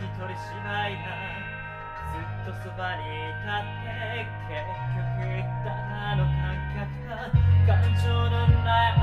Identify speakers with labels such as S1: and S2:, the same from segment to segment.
S1: 一人しないな。ずっとそばにいたって結局ただの感覚が感情のない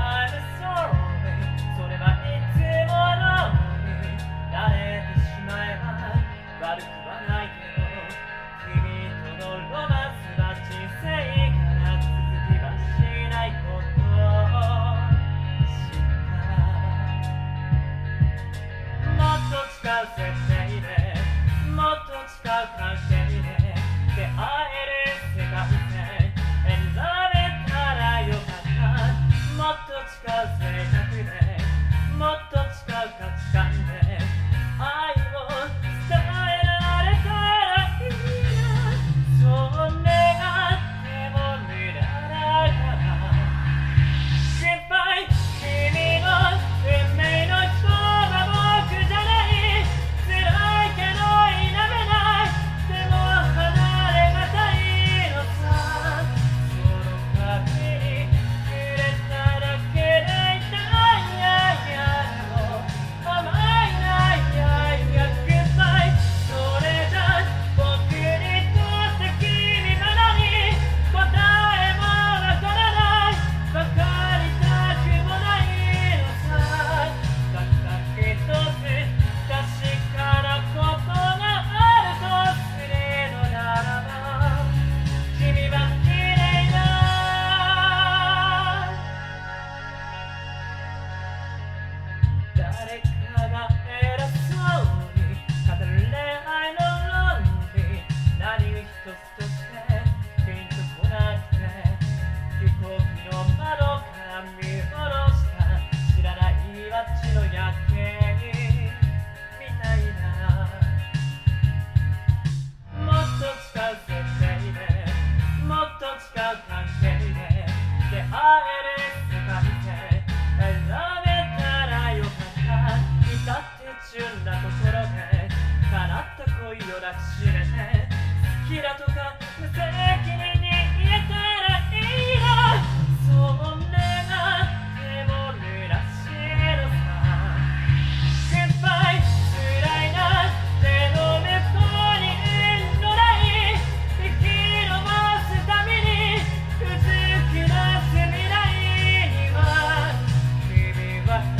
S1: ska kanske det är Hare bye.